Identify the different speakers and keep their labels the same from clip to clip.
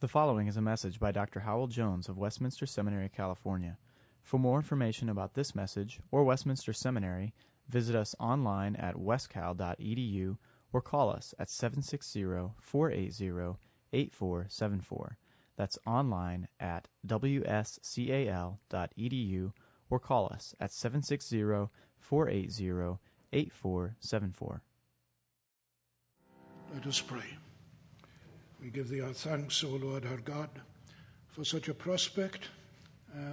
Speaker 1: The following is a message by Dr. Hywel Jones of Westminster Seminary, California. For more information about this message or Westminster Seminary, visit us online at westcal.edu or call us at 760-480-8474. That's online at wscal.edu or call us at 760-480-8474.
Speaker 2: Let us pray. We give thee our thanks, O Lord our God, for such a prospect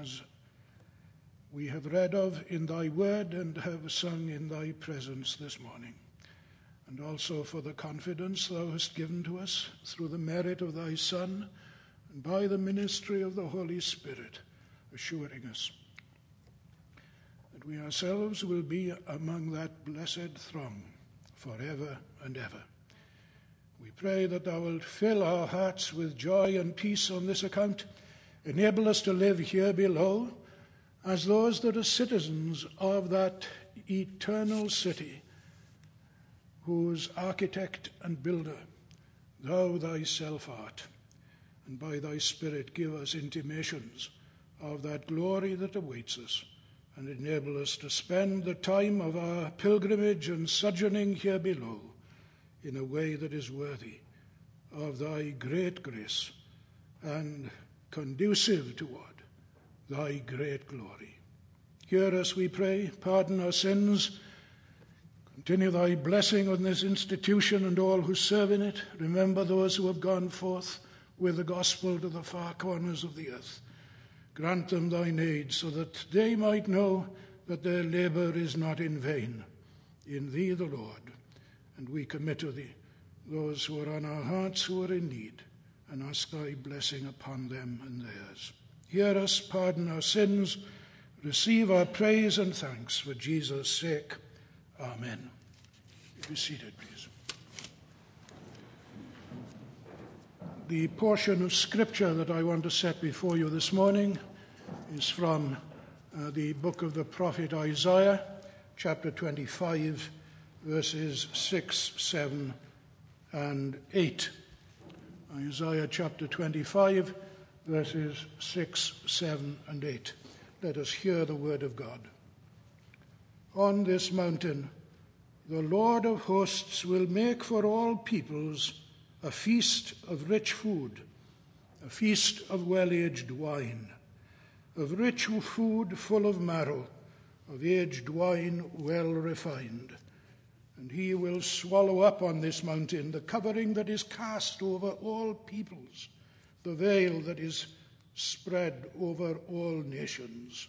Speaker 2: as we have read of in thy word and have sung in thy presence this morning, and also for the confidence thou hast given to us through the merit of thy Son and by the ministry of the Holy Spirit, assuring us that we ourselves will be among that blessed throng forever and ever. We pray that thou wilt fill our hearts with joy and peace on this account, enable us to live here below as those that are citizens of that eternal city, whose architect and builder thou thyself art, and by thy Spirit give us intimations of that glory that awaits us, and enable us to spend the time of our pilgrimage and sojourning here below in a way that is worthy of thy great grace and conducive toward thy great glory. Hear us, we pray, pardon our sins, continue thy blessing on this institution and all who serve in it. Remember those who have gone forth with the gospel to the far corners of the earth. Grant them thine aid so that they might know that their labor is not in vain in thee, the Lord and we commit to thee those who are on our hearts who are in need, and ask thy blessing upon them and theirs. Hear us, pardon our sins, receive our praise and thanks for Jesus' sake. Amen. Be seated, please. The portion of scripture that I want to set before you this morning is from uh, the book of the prophet Isaiah, chapter 25 verses 6, 7, and 8. Isaiah chapter 25, verses 6, 7, and 8. Let us hear the word of God. On this mountain, the Lord of hosts will make for all peoples a feast of rich food, a feast of well aged wine, of rich food full of marrow, of aged wine well refined and he will swallow up on this mountain the covering that is cast over all peoples, the veil that is spread over all nations.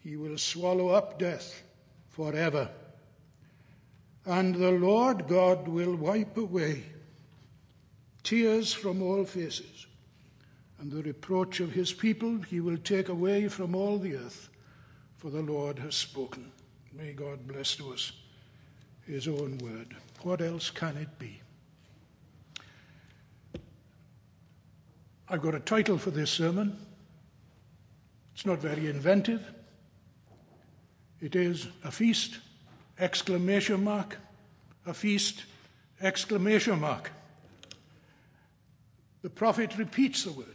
Speaker 2: He will swallow up death forever. And the Lord God will wipe away tears from all faces, and the reproach of his people he will take away from all the earth, for the Lord has spoken. May God bless to us his own word. What else can it be? I've got a title for this sermon. It's not very inventive. It is a feast, exclamation mark, a feast, exclamation mark. The prophet repeats the word.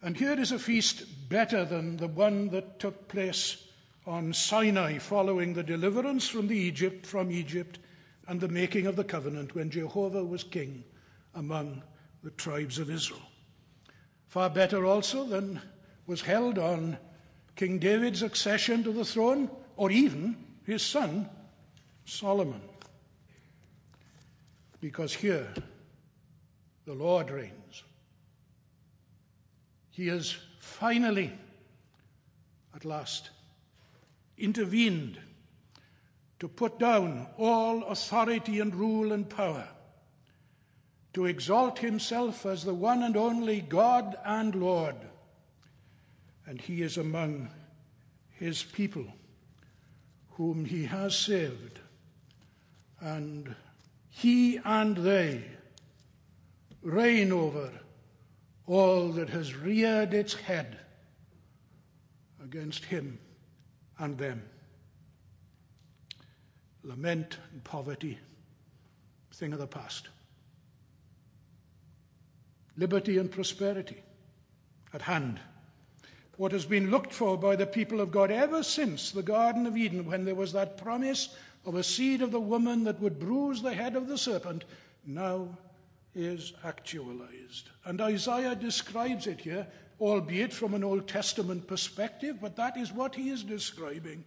Speaker 2: And here is a feast better than the one that took place on Sinai following the deliverance from the Egypt from Egypt and the making of the covenant when Jehovah was king among the tribes of Israel. Far better also than was held on King David's accession to the throne or even his son Solomon. Because here the Lord reigns. He is finally, at last, intervened to put down all authority and rule and power, to exalt himself as the one and only God and Lord. And he is among his people, whom he has saved. And he and they reign over all that has reared its head against him and them. Lament and poverty, thing of the past. liberty and prosperity at hand. What has been looked for by the people of God ever since the Garden of Eden, when there was that promise of a seed of the woman that would bruise the head of the serpent, now is actualized. And Isaiah describes it here, albeit from an Old Testament perspective, but that is what he is describing.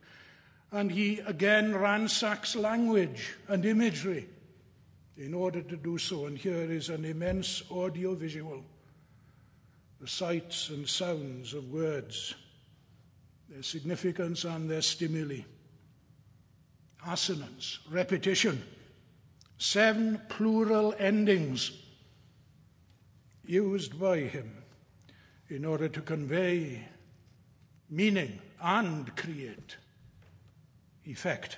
Speaker 2: And he again ransacks language and imagery in order to do so. And here is an immense audio visual the sights and sounds of words, their significance and their stimuli, assonance, repetition, seven plural endings used by him in order to convey meaning and create effect.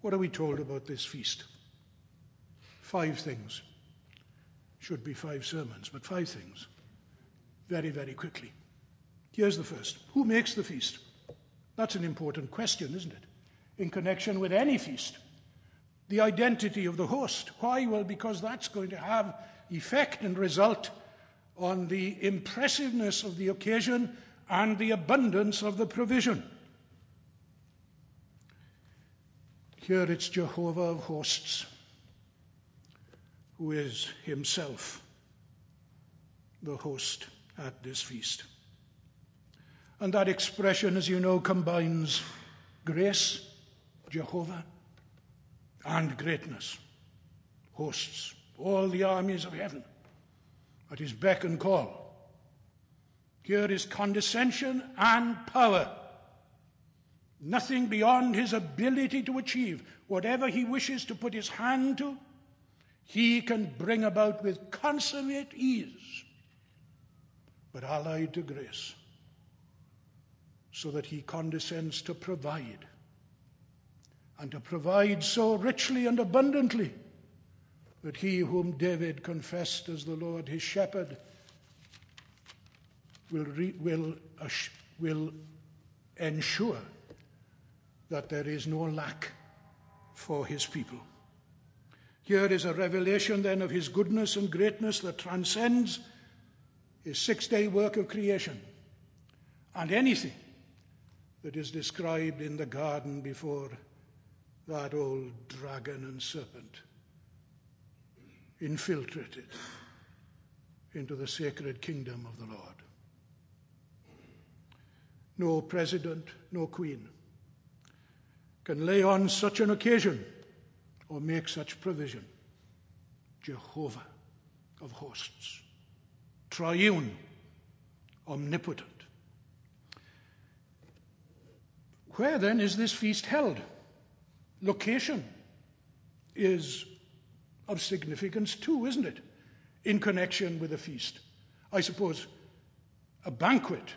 Speaker 2: What are we told about this feast? Five things. Should be five sermons, but five things. Very, very quickly. Here's the first Who makes the feast? That's an important question, isn't it? In connection with any feast. The identity of the host. Why? Well, because that's going to have effect and result on the impressiveness of the occasion and the abundance of the provision. Here it's Jehovah of hosts who is himself the host at this feast. And that expression, as you know, combines grace, Jehovah, and greatness, hosts, all the armies of heaven at his beck and call. Here is condescension and power. Nothing beyond his ability to achieve. Whatever he wishes to put his hand to, he can bring about with consummate ease, but allied to grace, so that he condescends to provide, and to provide so richly and abundantly that he whom David confessed as the Lord his shepherd will, re- will, uh, will ensure that there is no lack for his people. Here is a revelation then of his goodness and greatness that transcends his six day work of creation and anything that is described in the garden before that old dragon and serpent infiltrated into the sacred kingdom of the Lord. No president, no queen can lay on such an occasion or make such provision. Jehovah of hosts, triune, omnipotent. Where then is this feast held? Location is of significance too, isn't it? In connection with a feast. I suppose a banquet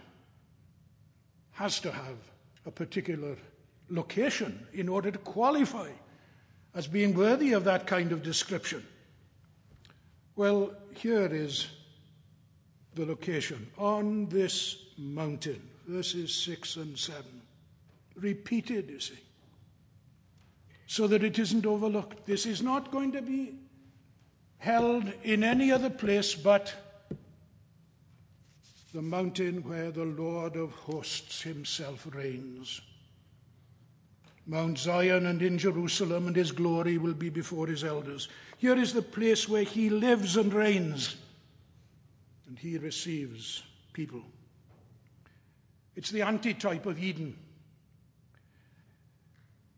Speaker 2: has to have a particular location in order to qualify as being worthy of that kind of description? Well, here is the location on this mountain, verses 6 and 7. Repeated, you see, so that it isn't overlooked. This is not going to be held in any other place but the mountain where the Lord of hosts himself reigns. Mount Zion and in Jerusalem, and his glory will be before his elders. Here is the place where he lives and reigns, and he receives people. It's the antitype of Eden.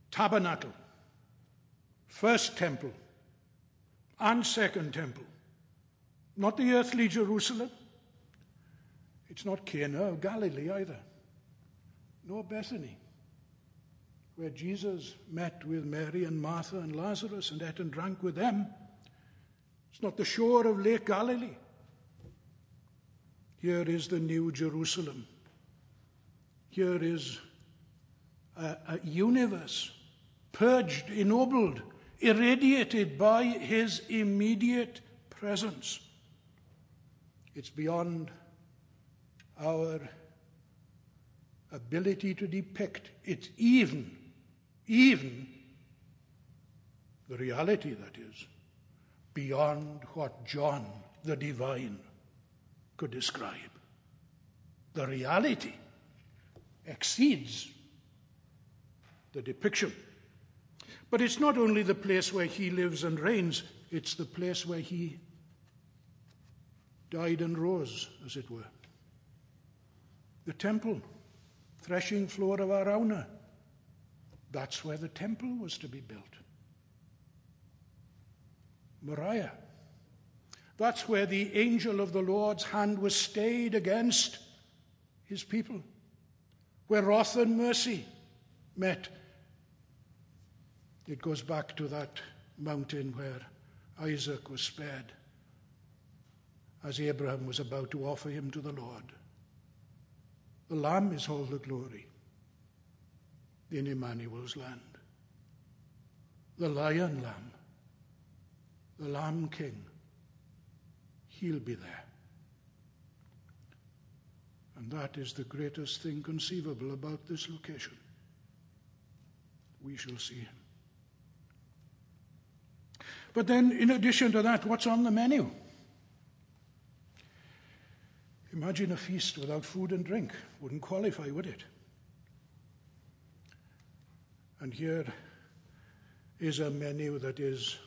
Speaker 2: Tabernacle, first temple, and second temple. Not the earthly Jerusalem. It's not Cana of Galilee either, nor Bethany where Jesus met with Mary and Martha and Lazarus and ate and drank with them. It's not the shore of Lake Galilee. Here is the New Jerusalem. Here is a, a universe purged, ennobled, irradiated by his immediate presence. It's beyond our ability to depict. It's even even the reality that is, beyond what John the divine could describe. The reality exceeds the depiction. But it's not only the place where he lives and reigns, it's the place where he died and rose, as it were. The temple, threshing floor of Araunah, that's where the temple was to be built. Moriah, that's where the angel of the Lord's hand was stayed against his people, where wrath and mercy met. It goes back to that mountain where Isaac was spared as Abraham was about to offer him to the Lord. The Lamb is all the glory in Emmanuel's land. The Lion Lamb, the Lamb King, he'll be there. And that is the greatest thing conceivable about this location. We shall see him. But then, in addition to that, what's on the menu? Imagine a feast without food and drink. Wouldn't qualify, would it? And here is a menu that is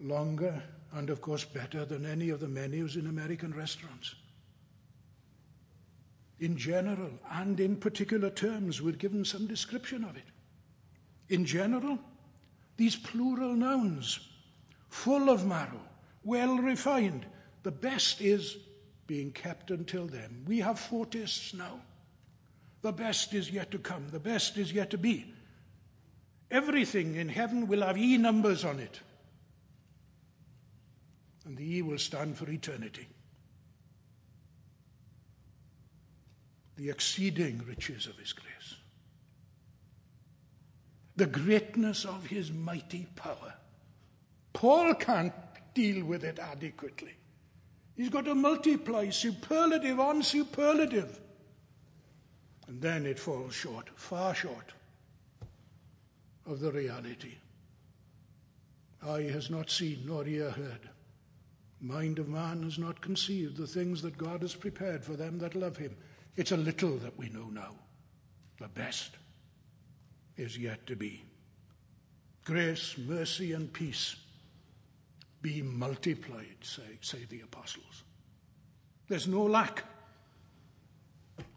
Speaker 2: longer and, of course, better than any of the menus in American restaurants. In general and in particular terms, we're given some description of it. In general, these plural nouns, full of marrow, well refined, the best is being kept until then. We have foretastes now. The best is yet to come, the best is yet to be. Everything in heaven will have E numbers on it. And the E will stand for eternity. The exceeding riches of His grace, the greatness of His mighty power. Paul can't deal with it adequately. He's got to multiply superlative on superlative. And then it falls short, far short of the reality. Eye has not seen, nor ear heard. Mind of man has not conceived the things that God has prepared for them that love him. It's a little that we know now. The best is yet to be. Grace, mercy, and peace be multiplied, say, say the apostles. There's no lack.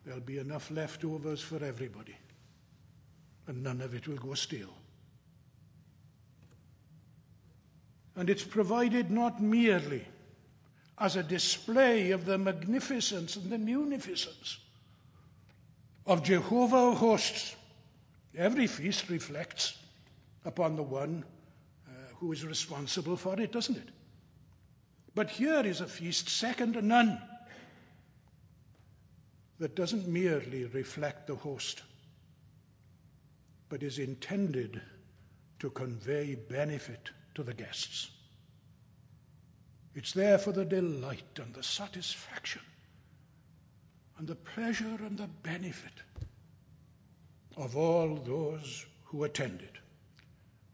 Speaker 2: There'll be enough leftovers for everybody, and none of it will go stale. And it's provided not merely as a display of the magnificence and the munificence of Jehovah hosts. Every feast reflects upon the one uh, who is responsible for it, doesn't it? But here is a feast second to none that doesn't merely reflect the host, but is intended to convey benefit to the guests. It's there for the delight and the satisfaction and the pleasure and the benefit of all those who attended.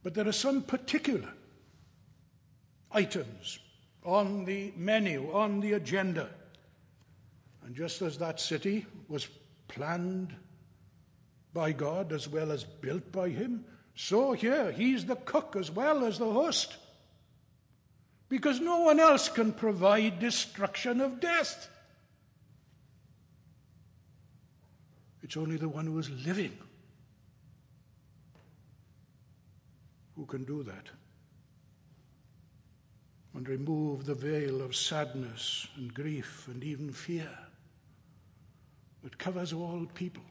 Speaker 2: But there are some particular items on the menu, on the agenda. And just as that city was planned by God as well as built by Him, so here He's the cook as well as the host. Because no one else can provide destruction of death. It's only the one who is living who can do that and remove the veil of sadness and grief and even fear that covers all people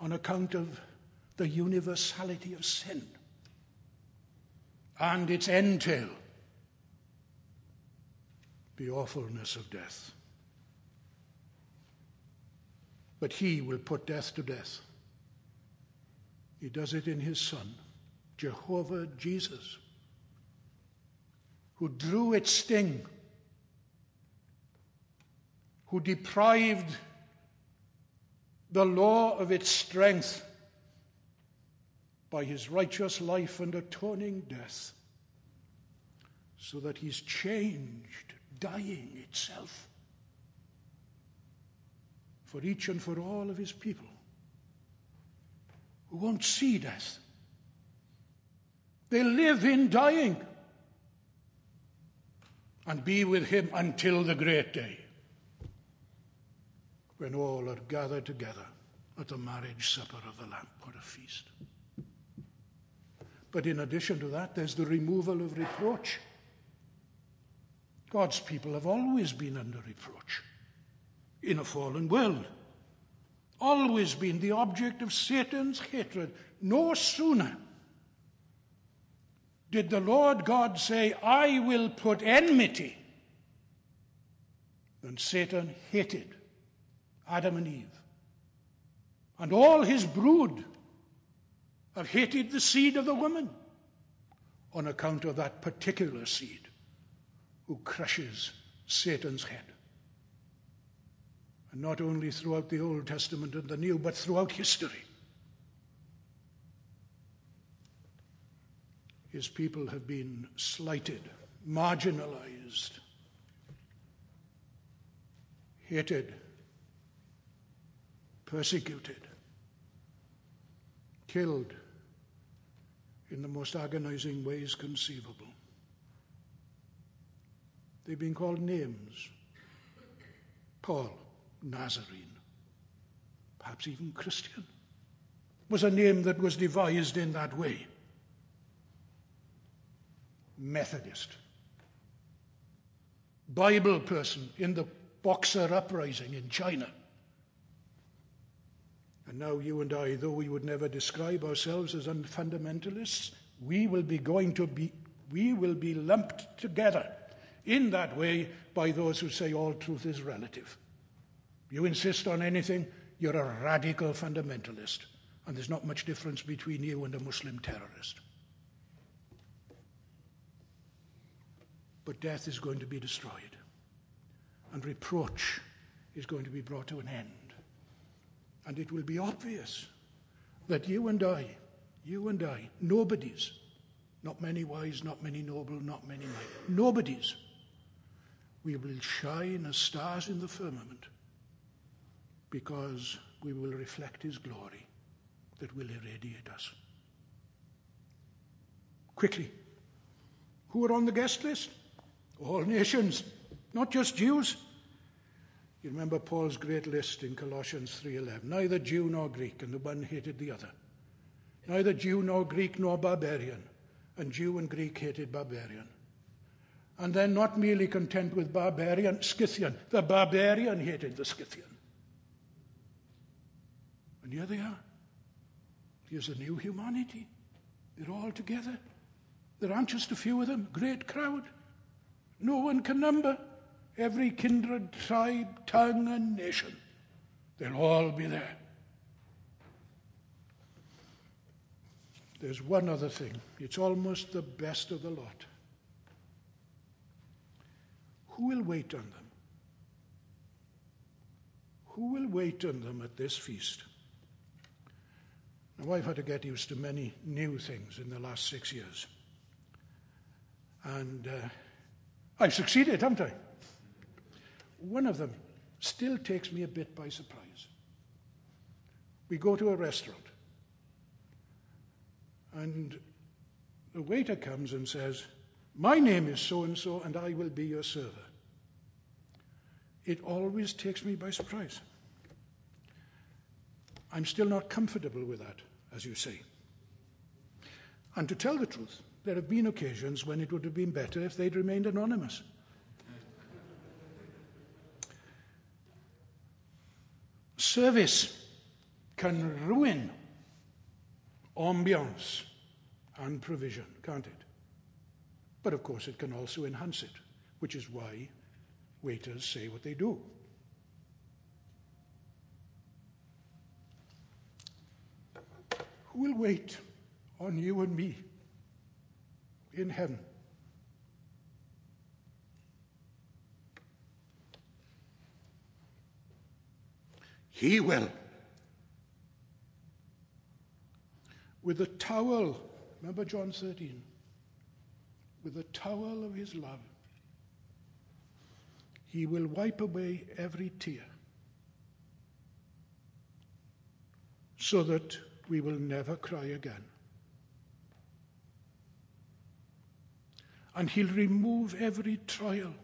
Speaker 2: on account of the universality of sin and its entail, the awfulness of death. But he will put death to death. He does it in his Son. Jehovah Jesus, who drew its sting, who deprived the law of its strength by his righteous life and atoning death, so that he's changed dying itself for each and for all of his people who won't see death. They live in dying and be with him until the great day when all are gathered together at the marriage supper of the Lamb. What a feast. But in addition to that, there's the removal of reproach. God's people have always been under reproach in a fallen world, always been the object of Satan's hatred. No sooner did the Lord God say, I will put enmity, than Satan hated Adam and Eve. And all his brood have hated the seed of the woman on account of that particular seed who crushes Satan's head. And not only throughout the Old Testament and the New, but throughout history. His people have been slighted, marginalized, hated, persecuted, killed in the most agonizing ways conceivable. They've been called names Paul, Nazarene, perhaps even Christian, was a name that was devised in that way. Methodist, Bible person in the Boxer uprising in China. And now, you and I, though we would never describe ourselves as fundamentalists, we will be going to be, we will be lumped together in that way by those who say all truth is relative. You insist on anything, you're a radical fundamentalist. And there's not much difference between you and a Muslim terrorist. But death is going to be destroyed, and reproach is going to be brought to an end. And it will be obvious that you and I, you and I, nobodies, not many wise, not many noble, not many mighty, nobodies, we will shine as stars in the firmament because we will reflect His glory that will irradiate us. Quickly, who are on the guest list? All nations, not just Jews. You remember Paul's great list in Colossians 3:11. Neither Jew nor Greek, and the one hated the other. Neither Jew nor Greek nor barbarian, and Jew and Greek hated barbarian. And then, not merely content with barbarian, Scythian. The barbarian hated the Scythian. And here they are. Here's a new humanity. They're all together. There aren't just a few of them, great crowd. No one can number. Every kindred, tribe, tongue, and nation. They'll all be there. There's one other thing. It's almost the best of the lot. Who will wait on them? Who will wait on them at this feast? Now, I've had to get used to many new things in the last six years. And uh, I've succeeded, haven't I? One of them still takes me a bit by surprise. We go to a restaurant, and the waiter comes and says, My name is so and so, and I will be your server. It always takes me by surprise. I'm still not comfortable with that, as you say. And to tell the truth, there have been occasions when it would have been better if they'd remained anonymous. Service can ruin ambiance and provision, can't it? But of course, it can also enhance it, which is why waiters say what they do. Who will wait on you and me in heaven? He will. With a towel, remember John 13, with the towel of his love. He will wipe away every tear so that we will never cry again. And he'll remove every trial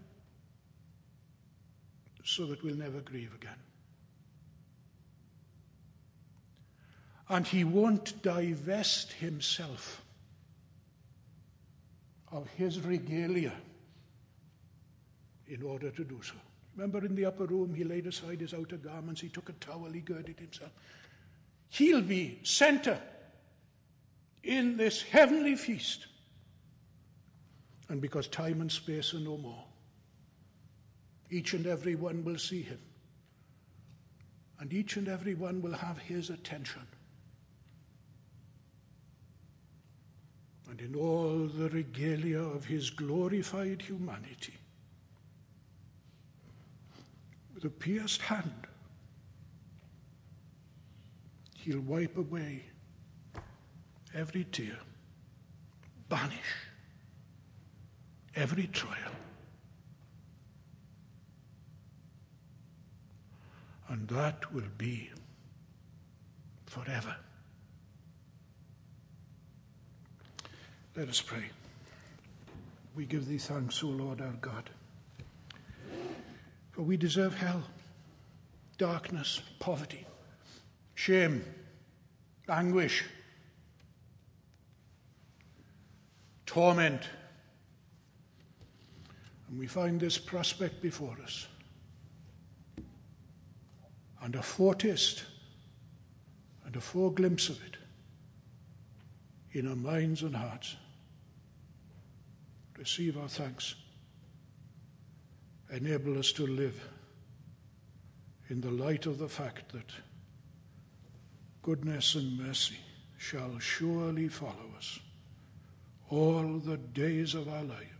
Speaker 2: so that we'll never grieve again. And he won't divest himself of his regalia in order to do so. Remember in the upper room, he laid aside his outer garments, he took a towel, he girded himself. He'll be center in this heavenly feast. And because time and space are no more, each and every one will see him. And each and every one will have his attention. And in all the regalia of his glorified humanity, with a pierced hand, he'll wipe away every tear, banish every trial. And that will be forever. Let us pray. We give thee thanks, O Lord our God. For we deserve hell, darkness, poverty, shame, anguish, torment. And we find this prospect before us. And a foretaste and a foreglimpse of it in our minds and hearts. Receive our thanks. Enable us to live in the light of the fact that goodness and mercy shall surely follow us all the days of our lives,